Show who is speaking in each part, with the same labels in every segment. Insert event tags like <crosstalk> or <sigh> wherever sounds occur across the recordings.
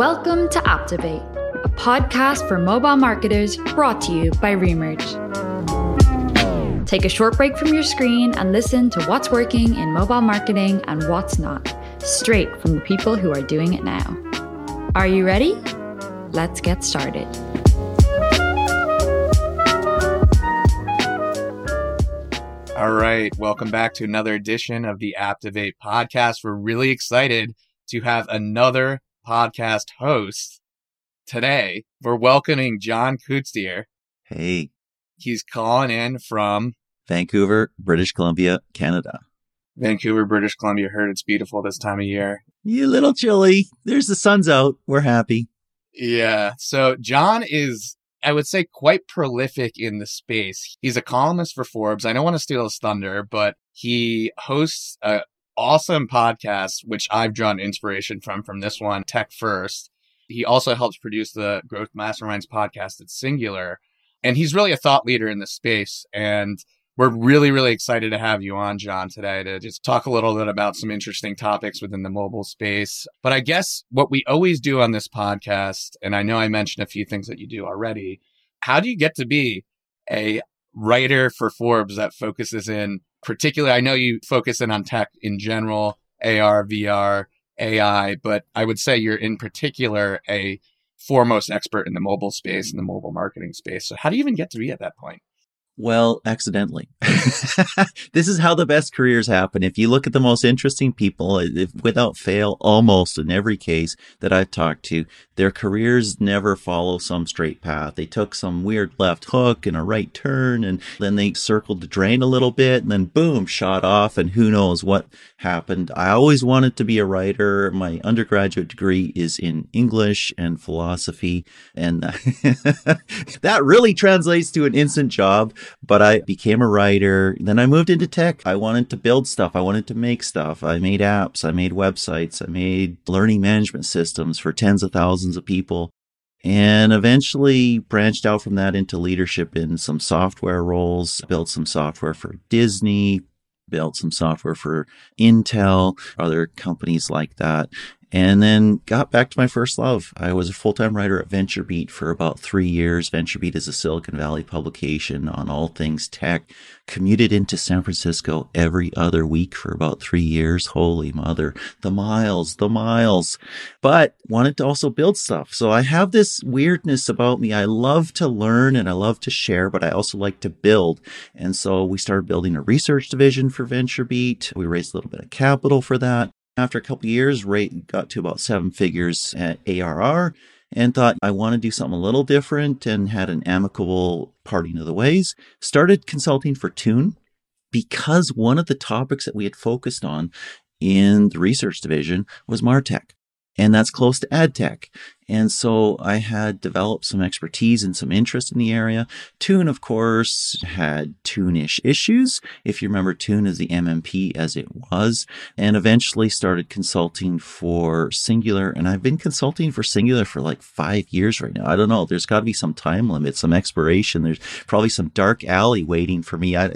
Speaker 1: Welcome to Apptivate, a podcast for mobile marketers brought to you by Remerge. Take a short break from your screen and listen to what's working in mobile marketing and what's not, straight from the people who are doing it now. Are you ready? Let's get started.
Speaker 2: All right. Welcome back to another edition of the Apptivate podcast. We're really excited to have another podcast host today. We're welcoming John Koetsier.
Speaker 3: Hey,
Speaker 2: He's calling in from
Speaker 3: Vancouver, British Columbia, Canada.
Speaker 2: Vancouver, British Columbia. Heard it's beautiful this time of year.
Speaker 3: You little chilly. There's the sun's out. We're happy.
Speaker 2: Yeah. So John is, I would say, quite prolific in the space. He's a columnist for Forbes. I don't want to steal his thunder, but he hosts a awesome podcast, which I've drawn inspiration from, from this one, TechFirst. He also helps produce the Growth Masterminds podcast at Singular. And he's really a thought leader in the space. And we're really, really excited to have you on, John, today to just talk a little bit about some interesting topics within the mobile space. But I guess what we always do on this podcast, and I know I mentioned a few things that you do already, how do you get to be a writer for Forbes that focuses in particular? I know you focus in on tech in general, AR, VR, AI, but I would say you're in particular a foremost expert in the mobile space and the mobile marketing space. So how do you even get to be at that point?
Speaker 3: Well, accidentally. <laughs> this is how the best careers happen. If you look at the most interesting people, if, without fail, almost in every case that I've talked to, their careers never follow some straight path. They took some weird left hook and a right turn, and then they circled the drain a little bit, and then boom, shot off, and who knows what happened. I always wanted to be a writer. My undergraduate degree is in English and philosophy, and <laughs> that really translates to an instant job but I became a writer. Then I moved into tech. I wanted to build stuff. I wanted to make stuff. I made apps. I made websites. I made learning management systems for tens of thousands of people. And eventually branched out from that into leadership in some software roles, built some software for Disney, built some software for Intel, other companies like that and then got back to my first love. I was a full time writer at VentureBeat for about three years. VentureBeat is a Silicon Valley publication on all things tech. Commuted into San Francisco every other week for about three years. Holy mother, the miles, the miles. But wanted to also build stuff. So I have this weirdness about me. I love to learn and I love to share, but I also like to build. And so we started building a research division for VentureBeat. We raised a little bit of capital for that. After a couple years, rate got to about seven figures at ARR and thought I want to do something a little different and had an amicable parting of the ways. Started consulting for Tune because one of the topics that we had focused on in the research division was Martech. And that's close to ad tech. And so I had developed some expertise and some interest in the area. Tune, of course, had Tune-ish issues. If you remember, Tune is the MMP as it was, and eventually started consulting for Singular. And I've been consulting for Singular for like five years right now. I don't know. There's got to be some time limit, some expiration. There's probably some dark alley waiting for me. I,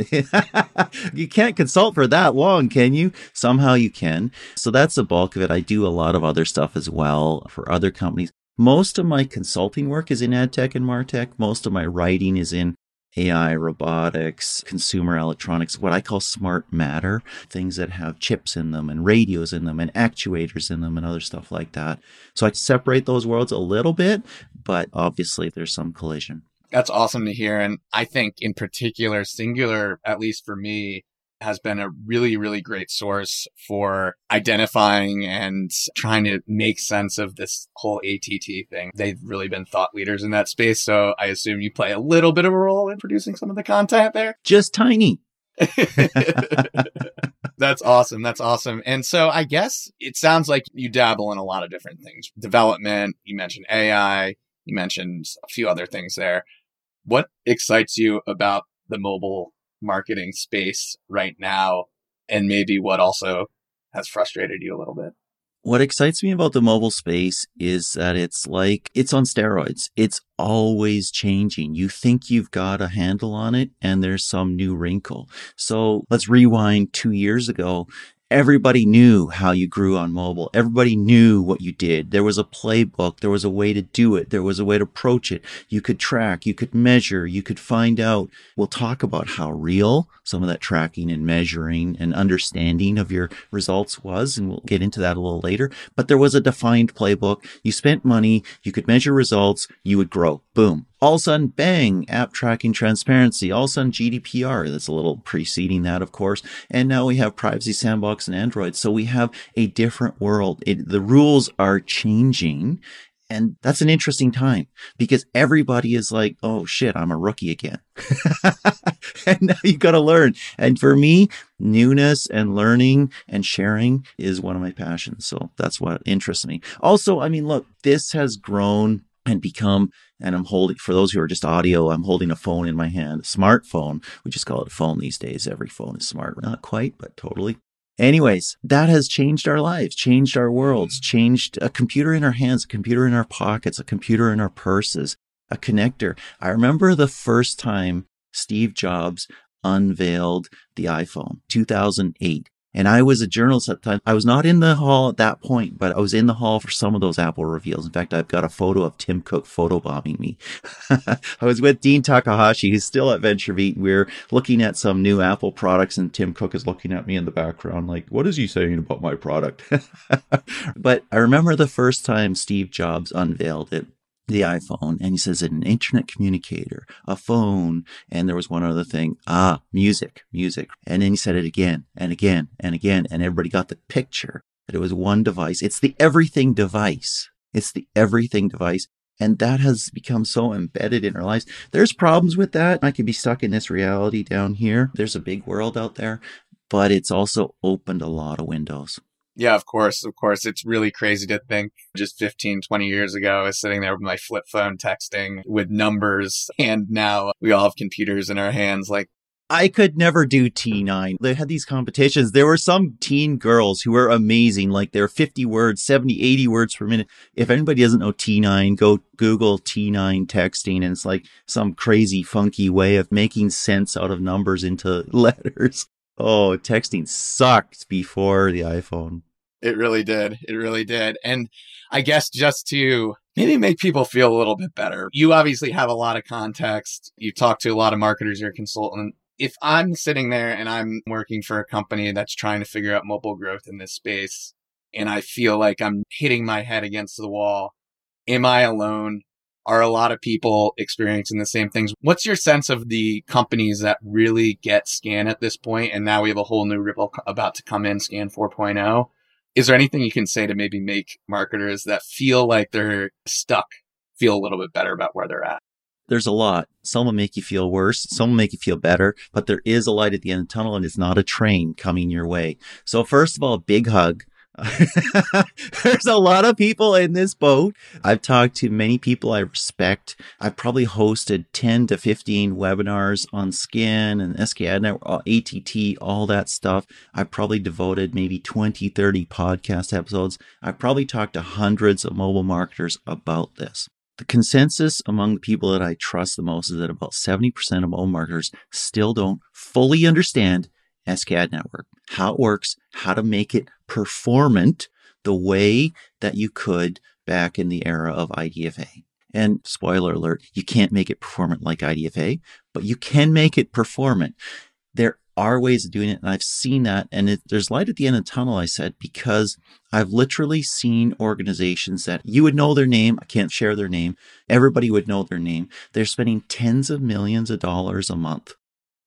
Speaker 3: <laughs> you can't consult for that long, can you? Somehow you can. So that's the bulk of it. I do a lot of other stuff as well for other companies. Most of my consulting work is in ad tech and martech. Most of my writing is in AI, robotics, consumer electronics, what I call smart matter, things that have chips in them and radios in them and actuators in them and other stuff like that. So I separate those worlds a little bit, but obviously there's some collision.
Speaker 2: That's awesome to hear. And I think in particular, Singular, at least for me, has been a really, really great source for identifying and trying to make sense of this whole ATT thing. They've really been thought leaders in that space. So I assume you play a little bit of a role in producing some of the content there.
Speaker 3: Just tiny. <laughs> <laughs>
Speaker 2: That's awesome. That's awesome. And so I guess it sounds like you dabble in a lot of different things. Development, you mentioned AI, you mentioned a few other things there. What excites you about the mobile marketing space right now and maybe what also has frustrated you a little bit?
Speaker 3: What excites me about the mobile space is that it's like it's on steroids. It's always changing. You think you've got a handle on it and there's some new wrinkle. So let's rewind two years ago Everybody knew how you grew on mobile. Everybody knew what you did. There was a playbook. There was a way to do it. There was a way to approach it. You could track, you could measure, you could find out. We'll talk about how real some of that tracking and measuring and understanding of your results was. And we'll get into that a little later. But there was a defined playbook. You spent money. You could measure results. You would grow. Boom. All of a sudden, bang, app tracking transparency. All of a sudden, GDPR. That's a little preceding that, of course. And now we have privacy sandbox and Android. So we have a different world. It, the rules are changing. And that's an interesting time because everybody is like, oh shit, I'm a rookie again. <laughs> and now you've got to learn. And for me, newness and learning and sharing is one of my passions. So that's what interests me. Also, I mean, look, this has grown and become and i'm holding for those who are just audio i'm holding a phone in my hand a smartphone. We just call it a phone these days. Every phone is smart. Not quite but totally. Anyways that has changed our lives changed our worlds changed a computer in our hands a computer in our pockets a computer in our purses a connector. I remember the first time steve jobs unveiled the iphone 2008 and I was a journalist at the time. I was not in the hall at that point, but I was in the hall for some of those Apple reveals. In fact, I've got a photo of Tim Cook photobombing me. <laughs> I was with Dean Takahashi, who's still at VentureBeat. We're looking at some new Apple products, and Tim Cook is looking at me in the background, like, what is he saying about my product? <laughs> but I remember the first time Steve Jobs unveiled it the iPhone and he says an internet communicator, a phone, and there was one other thing. Ah, music, music. And then he said it again and again and again, and everybody got the picture that it was one device. It's the everything device. It's the everything device. And that has become so embedded in our lives. There's problems with that. I could be stuck in this reality down here. There's a big world out there, but it's also opened a lot of windows.
Speaker 2: Yeah, of course. Of course. It's really crazy to think just 15, 20 years ago, I was sitting there with my flip phone texting with numbers. And now we all have computers in our hands. Like,
Speaker 3: I could never do T9. They had these competitions. There were some teen girls who were amazing. Like they're 50 words, 70, 80 words per minute. If anybody doesn't know T9, go Google T9 texting and it's like some crazy funky way of making sense out of numbers into <laughs> letters. Oh, texting sucked before the iPhone.
Speaker 2: It really did. It really did. And I guess just to maybe make people feel a little bit better, you obviously have a lot of context. You talk to a lot of marketers, you're a consultant. If I'm sitting there and I'm working for a company that's trying to figure out mobile growth in this space, and I feel like I'm hitting my head against the wall, am I alone? Are a lot of people experiencing the same things? What's your sense of the companies that really get SKAN at this point? And now we have a whole new ripple about to come in, SKAN 4.0. Is there anything you can say to maybe make marketers that feel like they're stuck feel a little bit better about where they're at?
Speaker 3: There's a lot. Some will make you feel worse. Some will make you feel better, but there is a light at the end of the tunnel and it's not a train coming your way. So first of all, big hug <laughs> There's a lot of people in this boat. I've talked to many people I respect. I've probably hosted 10 to 15 webinars on SKAN and SKAdNetwork, uh, ATT, all that stuff. I've probably devoted maybe 20, 30 podcast episodes. I've probably talked to hundreds of mobile marketers about this. The consensus among the people that I trust the most is that about 70% of mobile marketers still don't fully understand SKAdNetwork, how it works, how to make it performant the way that you could back in the era of IDFA. And spoiler alert, you can't make it performant like IDFA, but you can make it performant. There are ways of doing it, and I've seen that. And it, there's light at the end of the tunnel, I said, because I've literally seen organizations that you would know their name. I can't share their name. Everybody would know their name. They're spending tens of millions of dollars a month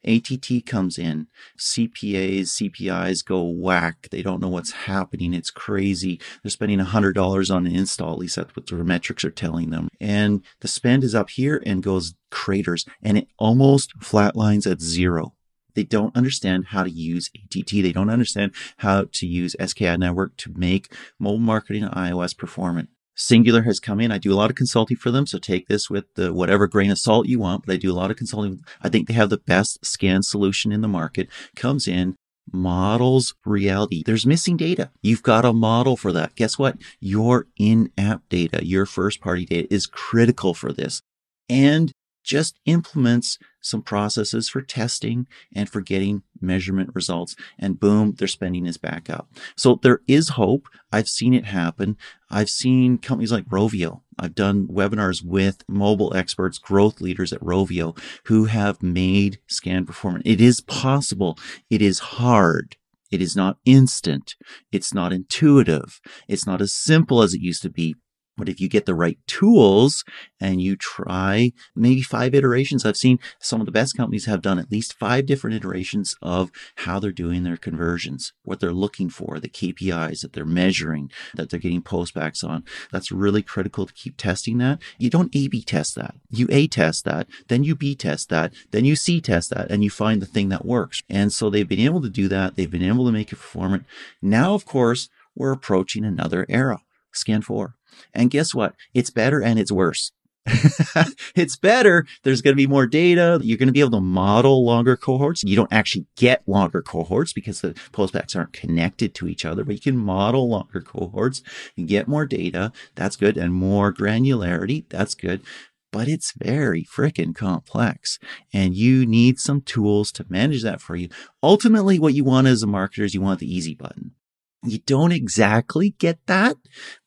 Speaker 3: ATT comes in, CPAs, CPIs go whack. They don't know what's happening. It's crazy. They're spending $100 on an install. At least that's what their metrics are telling them. And the spend is up here and goes craters and it almost flatlines at zero. They don't understand how to use ATT. They don't understand how to use SKAdNetwork to make mobile marketing iOS performant. Singular has come in. I do a lot of consulting for them. So take this with the whatever grain of salt you want, but I do a lot of consulting. I think they have the best SKAN solution in the market. Comes in, models reality. There's missing data. You've got a model for that. Guess what? Your in app data, your first party data is critical for this. And just implements some processes for testing and for getting measurement results. And boom, their spending is back up. So there is hope. I've seen it happen. I've seen companies like Rovio. I've done webinars with mobile experts, growth leaders at Rovio who have made SKAN performance. It is possible. It is hard. It is not instant. It's not intuitive. It's not as simple as it used to be. But if you get the right tools and you try maybe five iterations, I've seen some of the best companies have done at least five different iterations of how they're doing their conversions, what they're looking for, the KPIs that they're measuring, that they're getting postbacks on. That's really critical to keep testing that. You don't A B test that. You A test that, then you B test that, then you C test that, and you find the thing that works. And so they've been able to do that. They've been able to make it performant. Now, of course, we're approaching another era, SKAN 4. And guess what? It's better and it's worse. <laughs> it's better. There's going to be more data. You're going to be able to model longer cohorts. You don't actually get longer cohorts because the postbacks aren't connected to each other, but you can model longer cohorts and get more data. That's good. And more granularity. That's good. But it's very freaking complex and you need some tools to manage that for you. Ultimately, what you want as a marketer is you want the easy button. You don't exactly get that,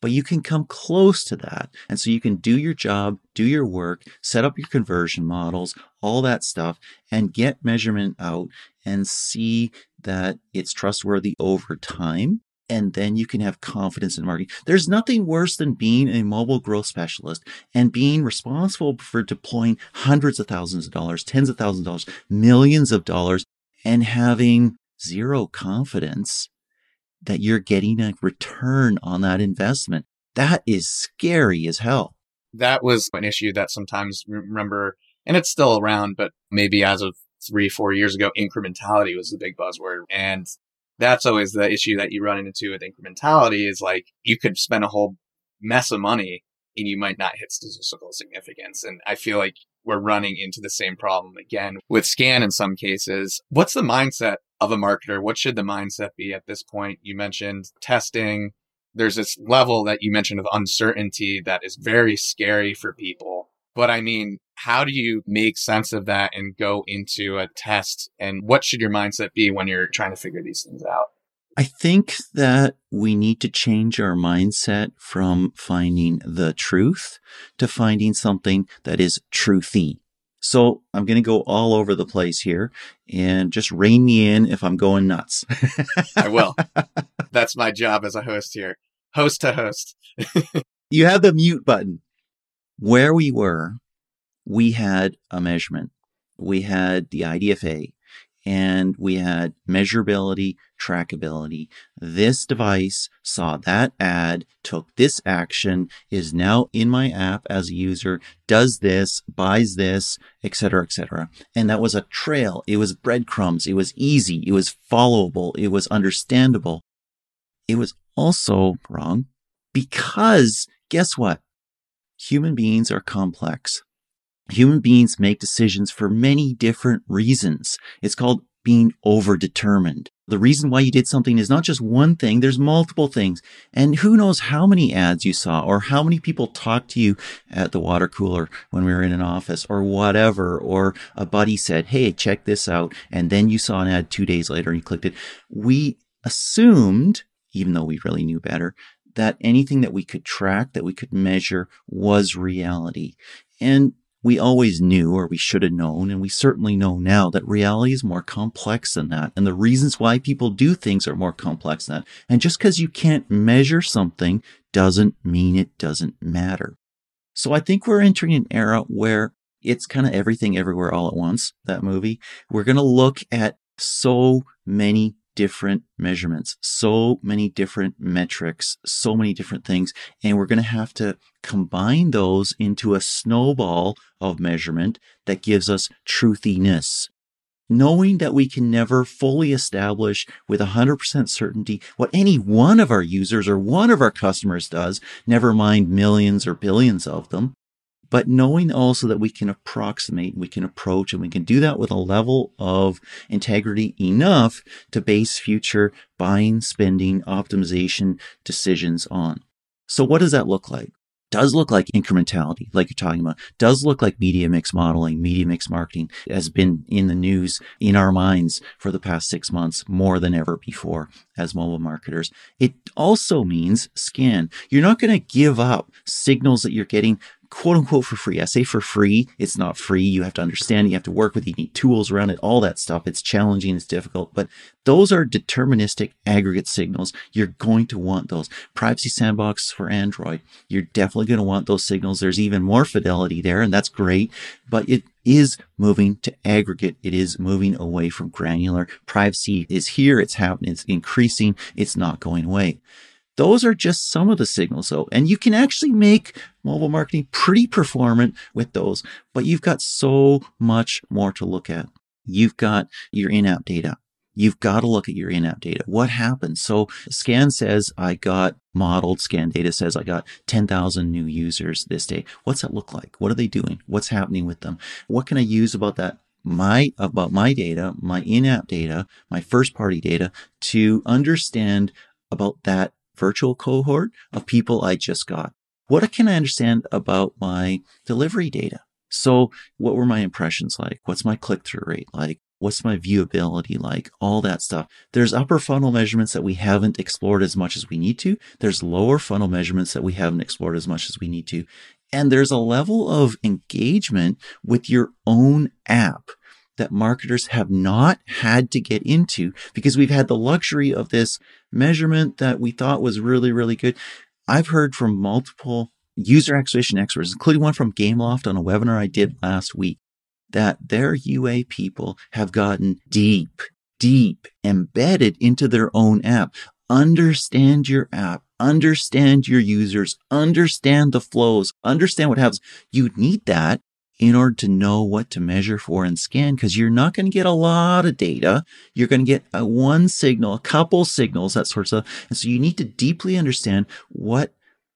Speaker 3: but you can come close to that. And so you can do your job, do your work, set up your conversion models, all that stuff, and get measurement out and see that it's trustworthy over time. And then you can have confidence in marketing. There's nothing worse than being a mobile growth specialist and being responsible for deploying hundreds of thousands of dollars, tens of thousands of dollars, millions of dollars, and having zero confidence that you're getting a return on that investment. That is scary as hell.
Speaker 2: That was an issue that sometimes remember, and it's still around, but maybe as of three, four years ago, incrementality was the big buzzword. And that's always the issue that you run into with incrementality is like you could spend a whole mess of money and you might not hit statistical significance. And I feel like we're running into the same problem again with SKAN in some cases. What's the mindset of a marketer? What should the mindset be at this point? You mentioned testing. There's this level that you mentioned of uncertainty that is very scary for people. But I mean, how do you make sense of that and go into a test? And what should your mindset be when you're trying to figure these things out?
Speaker 3: I think that we need to change our mindset from finding the truth to finding something that is truthy. So I'm going to go all over the place here and just rein me in if I'm going nuts.
Speaker 2: I will. <laughs> That's my job as a host here. Host to host. <laughs>
Speaker 3: you have the mute button. Where we were, we had a measurement. We had the IDFA and we had measurability, trackability. This device saw that ad, took this action, is now in my app as a user, does this, buys this, etc., etc. And that was a trail. It was breadcrumbs. It was easy. It was followable. It was understandable. It was also wrong because guess what? Human beings are complex. Human beings make decisions for many different reasons. It's called being overdetermined. The reason why you did something is not just one thing, there's multiple things. And who knows how many ads you saw or how many people talked to you at the water cooler when we were in an office or whatever, or a buddy said, Hey, check this out. And then you saw an ad two days later and you clicked it. We assumed, even though we really knew better, that anything that we could track, that we could measure was reality. And we always knew, or we should have known, and we certainly know now that reality is more complex than that. And the reasons why people do things are more complex than that. And just because you can't measure something doesn't mean it doesn't matter. So I think we're entering an era where it's kind of everything everywhere all at once, that movie. We're going to look at so many different measurements, so many different metrics, so many different things. And we're going to have to combine those into a snowball of measurement that gives us truthiness. Knowing that we can never fully establish with 100% certainty what any one of our users or one of our customers does, never mind millions or billions of them, but knowing also that we can approximate, we can approach, and we can do that with a level of integrity enough to base future buying, spending, optimization decisions on. So what does that look like? does look like incrementality, like you're talking about, does look like media mix modeling, media mix marketing has been in the news in our minds for the past six months more than ever before as mobile marketers. It also means SKAN. You're not going to give up signals that you're getting quote unquote for free. I say for free. It's not free. You have to understand. You have to work with. You need tools around it. All that stuff. It's challenging. It's difficult, but those are deterministic aggregate signals. You're going to want those. Privacy sandbox for Android. You're definitely going to want those signals. There's even more fidelity there, and that's great. But it is moving to aggregate. It is moving away from granular. Privacy is here. It's happening. It's increasing. It's not going away. Those are just some of the signals though. And you can actually make mobile marketing pretty performant with those, but you've got so much more to look at. You've got your in-app data. You've got to look at your in-app data. What happened? So SKAN says I got modeled SKAN data says I got 10,000 new users this day. What's that look like? What are they doing? What's happening with them? What can I use about that my about my data, my in-app data, my first party data to understand about that virtual cohort of people I just got. What can I understand about my delivery data? So what were my impressions like? What's my click through rate like? What's my viewability like? All that stuff. There's upper funnel measurements that we haven't explored as much as we need to. There's lower funnel measurements that we haven't explored as much as we need to. And there's a level of engagement with your own app that marketers have not had to get into because we've had the luxury of this measurement that we thought was really, really good. I've heard from multiple user acquisition experts, including one from Gameloft on a webinar I did last week, that their UA people have gotten deep, deep embedded into their own app. Understand your app, understand your users, understand the flows, understand what happens. You need that in order to know what to measure for and SKAN because you're not going to get a lot of data. You're going to get a one signal, a couple signals, that sort of stuff. And so you need to deeply understand what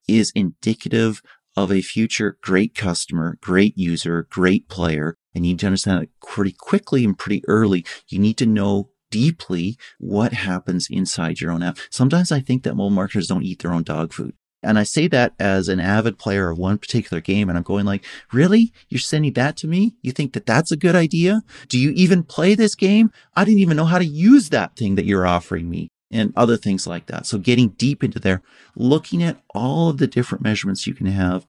Speaker 3: is indicative of a future great customer, great user, great player. And you need to understand it pretty quickly and pretty early. You need to know deeply what happens inside your own app. Sometimes I think that mobile marketers don't eat their own dog food. And I say that as an avid player of one particular game. And I'm going like, really? You're sending that to me? You think that that's a good idea? Do you even play this game? I didn't even know how to use that thing that you're offering me and other things like that. So getting deep into there, looking at all of the different measurements you can have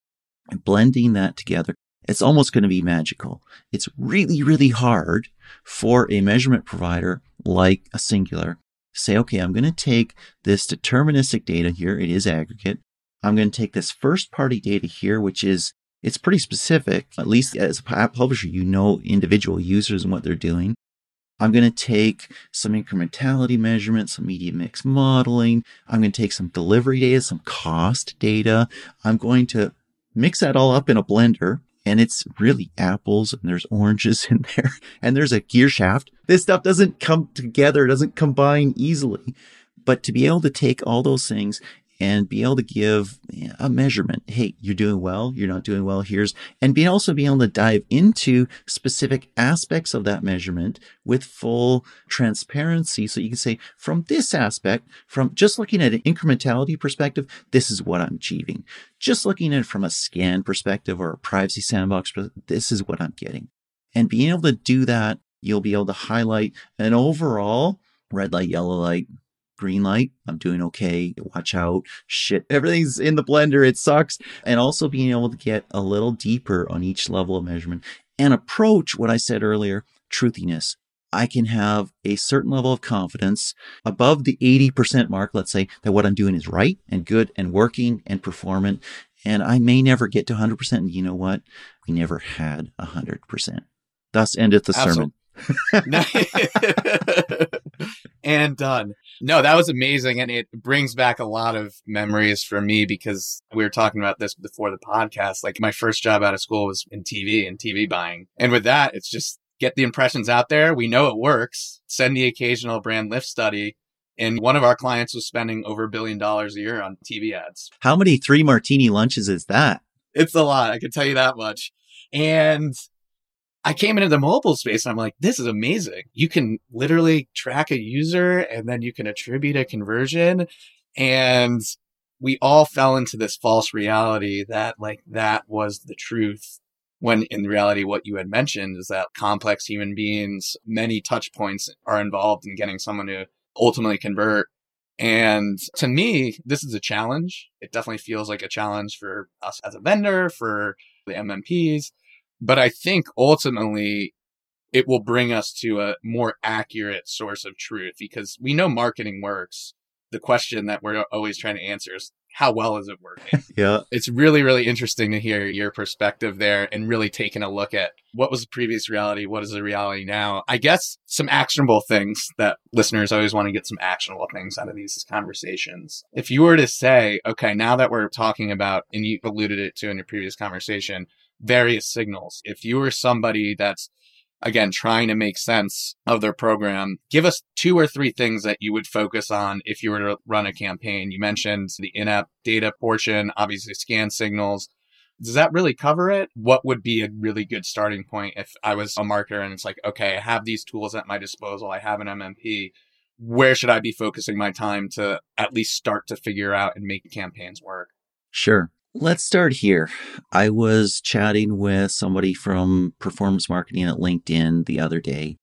Speaker 3: and blending that together. It's almost going to be magical. It's really, really hard for a measurement provider like a Singular say, okay, I'm going to take this deterministic data here. It is aggregate. I'm going to take this first party data here, which is it's pretty specific. At least as a publisher, you know individual users and what they're doing. I'm going to take some incrementality measurements, some media mix modeling. I'm going to take some delivery data, some cost data. I'm going to mix that all up in a blender and it's really apples and there's oranges in there <laughs> and there's a gear shaft. This stuff doesn't come together, doesn't combine easily. But to be able to take all those things and be able to give a measurement. Hey, you're doing well. You're not doing well. Here's, and be also be able to dive into specific aspects of that measurement with full transparency. So you can say from this aspect, from just looking at an incrementality perspective, this is what I'm achieving. Just looking at it from a SKAN perspective or a privacy sandbox, this is what I'm getting. And being able to do that, you'll be able to highlight an overall red light, yellow light, green light. I'm doing okay. Watch out. Shit. Everything's in the blender. It sucks. And also being able to get a little deeper on each level of measurement and approach what I said earlier, truthiness. I can have a certain level of confidence above the 80% mark, let's say, that what I'm doing is right and good and working and performant. And I may never get to 100%. And you know what? We never had 100%. Thus endeth the Absolutely.
Speaker 2: sermon. <laughs> <laughs> and done. No, that was amazing. And it brings back a lot of memories for me because we were talking about this before the podcast. Like my first job out of school was in TV and TV buying. And with that, it's just get the impressions out there. We know it works. Send the occasional brand lift study. And one of our clients was spending over a billion dollars a year on TV ads.
Speaker 3: How many three martini lunches is that?
Speaker 2: It's a lot. I can tell you that much. And I came into the mobile space and I'm like, this is amazing. You can literally track a user and then you can attribute a conversion. And we all fell into this false reality that like that was the truth when in reality what you had mentioned is that complex human beings many touch points are involved in getting someone to ultimately convert and to me this is a challenge it definitely feels like a challenge for us as a vendor for the mmps but i think ultimately it will bring us to a more accurate source of truth because we know marketing works the question that we're always trying to answer is how well is it working? <laughs>
Speaker 3: yeah.
Speaker 2: It's really, really interesting to hear your perspective there and really taking a look at what was the previous reality, what is the reality now. I guess some actionable things that listeners always want to get some actionable things out of these conversations. If you were to say, okay, now that we're talking about, and you alluded it to in your previous conversation, various signals, if you were somebody that's again, trying to make sense of their program. Give us two or three things that you would focus on if you were to run a campaign. You mentioned the in-app data portion, obviously SKAN signals. Does that really cover it? What would be a really good starting point if I was a marketer and it's like, okay, I have these tools at my disposal. I have an MMP. Where should I be focusing my time to at least start to figure out and make campaigns work?
Speaker 3: Sure. Let's start here. I was chatting with somebody from performance marketing at LinkedIn the other day,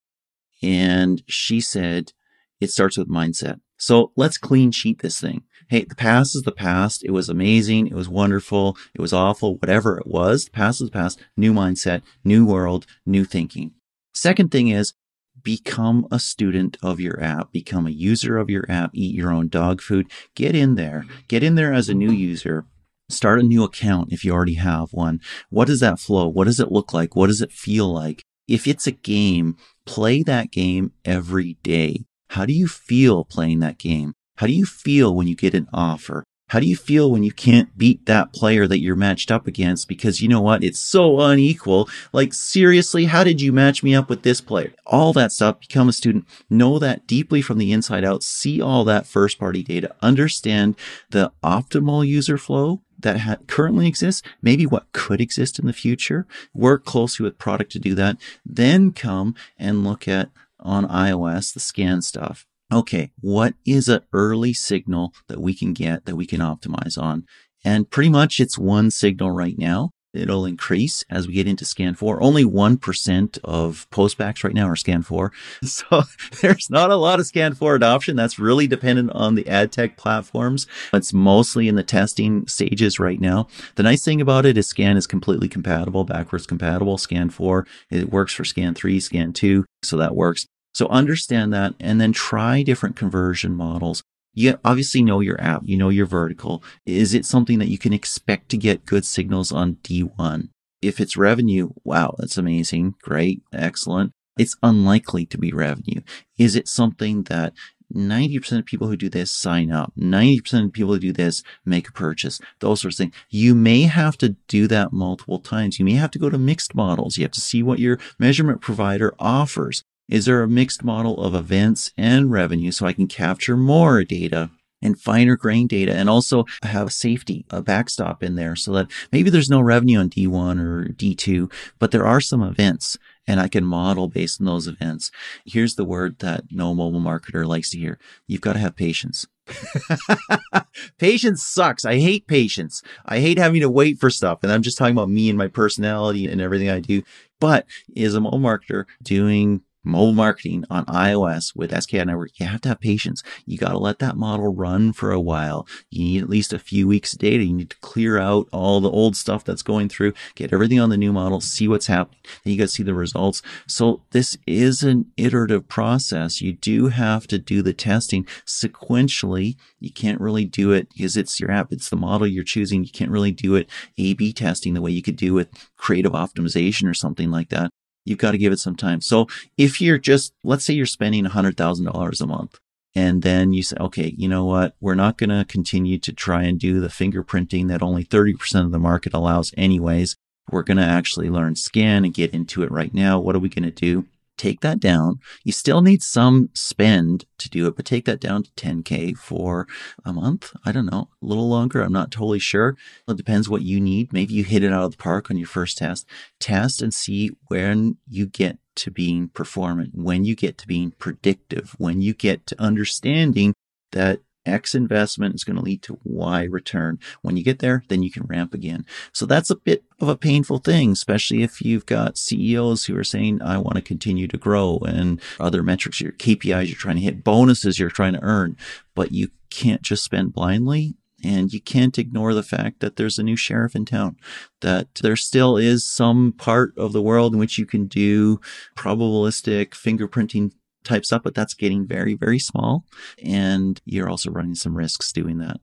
Speaker 3: and she said it starts with mindset. So let's clean sheet this thing. Hey, the past is the past. It was amazing. It was wonderful. It was awful. Whatever it was, the past is the past. New mindset, new world, new thinking. Second thing is become a student of your app, become a user of your app, eat your own dog food. Get in there. Get in there as a new user Start a new account if you already have one. What does that flow? What does it look like? What does it feel like? If it's a game, play that game every day. How do you feel playing that game? How do you feel when you get an offer? How do you feel when you can't beat that player that you're matched up against? Because you know what? It's so unequal. Like, seriously, how did you match me up with this player? All that stuff. Become a student. Know that deeply from the inside out. See all that first party data. Understand the optimal user flow that ha- currently exists, maybe what could exist in the future, work closely with product to do that, then come and look at on iOS the SKAN stuff. Okay, what is an early signal that we can get that we can optimize on? And pretty much it's one signal right now. It'll increase as we get into SKAN four. Only 1% of postbacks right now are SKAN four. <laughs> So <laughs> there's not a lot of SKAN four adoption. That's really dependent on the ad tech platforms. It's mostly in the testing stages right now. The nice thing about it is SKAN is completely compatible, backwards compatible. SKAN four, it works for SKAN three, SKAN two. So that works. So understand that and then try different conversion models you obviously know your app, you know your vertical. Is it something that you can expect to get good signals on D1? If it's revenue, wow, that's amazing. Great. Excellent. It's unlikely to be revenue. Is it something that 90% of people who do this sign up. 90% of people who do this make a purchase. Those sorts of things. You may have to do that multiple times. You may have to go to mixed models. You have to see what your measurement provider offers. Is there a mixed model of events and revenue so I can capture more data and finer grain data and also have safety, a backstop in there so that maybe there's no revenue on D1 or D2, but there are some events and I can model based on those events. Here's the word that no mobile marketer likes to hear. You've got to have patience. <laughs> patience sucks. I hate patience. I hate having to wait for stuff. And I'm just talking about me and my personality and everything I do. But as a mobile marketer doing mobile marketing on iOS with SKAdNetwork, you have to have patience. You got to let that model run for a while. You need at least a few weeks of data. You need to clear out all the old stuff that's going through, get everything on the new model, see what's happening. You got to see the results. So this is an iterative process. You do have to do the testing sequentially. You can't really do it because it's your app. It's the model you're choosing. You can't really do it A B testing the way you could do with creative optimization or something like that. You've got to give it some time. So if you're just, let's say you're spending $100,000 a month and then you say, okay, you know what? We're not going to continue to try and do the fingerprinting that only 30% of the market allows anyways. We're going to actually learn scan and get into it right now. What are we going to do? Take that down. You still need some spend to do it, but take that down to 10K for a month. I don't know, a little longer. I'm not totally sure. It depends what you need. Maybe you hit it out of the park on your first test. Test and see when you get to being performant, when you get to being predictive, when you get to understanding that X investment is going to lead to Y return. When you get there, then you can ramp again. So that's a bit of a painful thing, especially if you've got CEOs who are saying, I want to continue to grow and other metrics, your KPIs you're trying to hit, bonuses you're trying to earn, but you can't just spend blindly. And you can't ignore the fact that there's a new sheriff in town, that there still is some part of the world in which you can do probabilistic fingerprinting type stuff, but that's getting very, very small. And you're also running some risks doing that.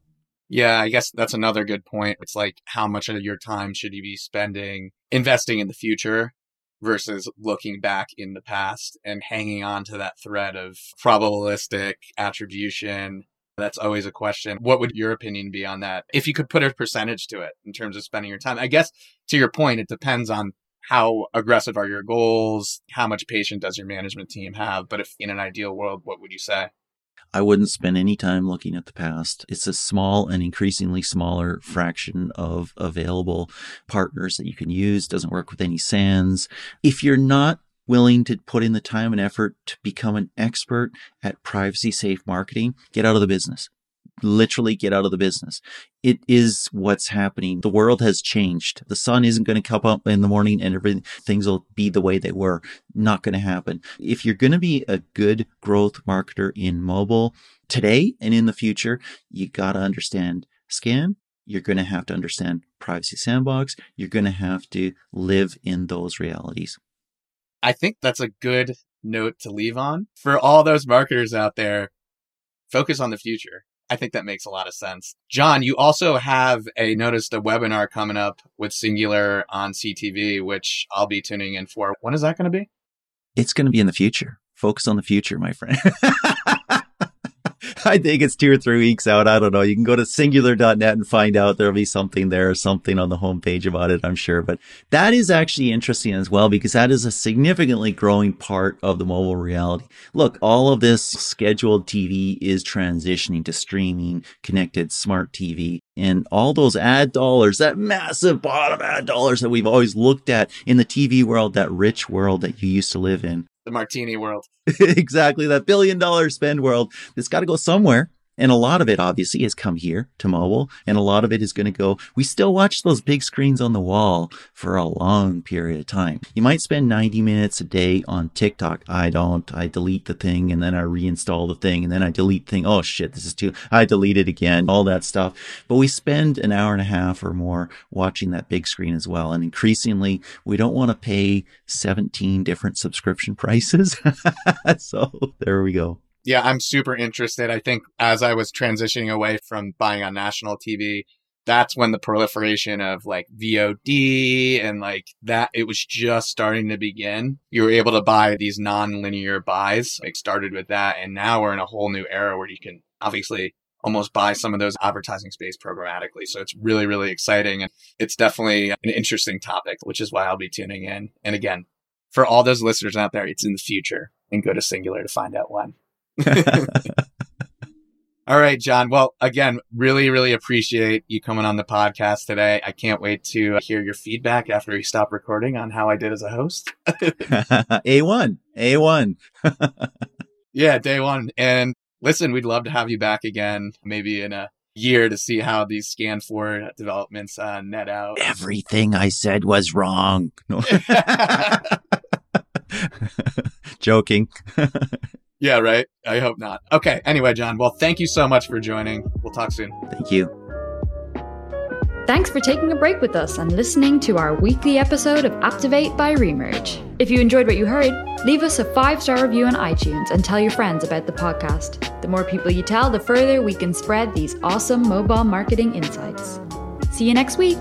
Speaker 2: Yeah, I guess that's another good point. It's like how much of your time should you be spending investing in the future versus looking back in the past and hanging on to that thread of probabilistic attribution. That's always a question. What would your opinion be on that? If you could put a percentage to it in terms of spending your time, I guess to your point, it depends on how aggressive are your goals? How much patience does your management team have? But if in an ideal world, what would you say?
Speaker 3: I wouldn't spend any time looking at the past. It's a small and increasingly smaller fraction of available partners that you can use. Doesn't work with any SANs. If you're not willing to put in the time and effort to become an expert at privacy safe marketing, get out of the business literally get out of the business. It is what's happening. The world has changed. The sun isn't going to come up in the morning and everything things will be the way they were. Not going to happen. If you're going to be a good growth marketer in mobile today and in the future, you got to understand SKAN. You're going to have to understand privacy sandbox. You're going to have to live in those realities.
Speaker 2: I think that's a good note to leave on for all those marketers out there. Focus on the future I think that makes a lot of sense. John, you also have a noticed a webinar coming up with Singular on CTV, which I'll be tuning in for. When is that going to be?
Speaker 3: It's going to be in the future. Focus on the future, my friend. <laughs> I think it's two or three weeks out. I don't know. You can go to singular.net and find out. There'll be something there, or something on the homepage about it, I'm sure. But that is actually interesting as well because that is a significantly growing part of the mobile reality. Look, all of this scheduled TV is transitioning to streaming, connected smart TV, and all those ad dollars, that massive bottom ad dollars that we've always looked at in the TV world, that rich world that you used to live in
Speaker 2: the martini world. <laughs>
Speaker 3: exactly. That billion dollar spend world. It's got to go somewhere. And a lot of it obviously has come here to mobile and a lot of it is going to go. We still watch those big screens on the wall for a long period of time. You might spend 90 minutes a day on TikTok. I don't. I delete the thing and then I reinstall the thing and then I delete thing. Oh shit, this is too, I delete it again, all that stuff. But we spend an hour and a half or more watching that big screen as well. And increasingly we don't want to pay 17 different subscription <laughs> prices. <laughs> so there we go
Speaker 2: yeah, I'm super interested. I think as I was transitioning away from buying on national TV, that's when the proliferation of like VOD and like that, it was just starting to begin. You were able to buy these non-linear buys, like started with that. And now we're in a whole new era where you can obviously almost buy some of those advertising space programmatically. So it's really, really exciting. And it's definitely an interesting topic, which is why I'll be tuning in. And again, for all those listeners out there, it's in the future and go to Singular to find out when. <laughs> All right, John. Well, again, really, really appreciate you coming on the podcast today. I can't wait to hear your feedback after we stop recording on how I did as a host. <laughs>
Speaker 3: A1, A1. <laughs>
Speaker 2: yeah, day one. And listen, we'd love to have you back again, maybe in a year to see how these SKAN for developments uh, net out.
Speaker 3: Everything I said was wrong. Joking.
Speaker 2: Yeah, right. I hope not. Okay. Anyway, John, well, thank you so much for joining. We'll talk soon.
Speaker 3: Thank you.
Speaker 1: Thanks for taking a break with us and listening to our weekly episode of Apptivate by Remerge. If you enjoyed what you heard, leave us a five star review on iTunes and tell your friends about the podcast. The more people you tell, the further we can spread these awesome mobile marketing insights. See you next week.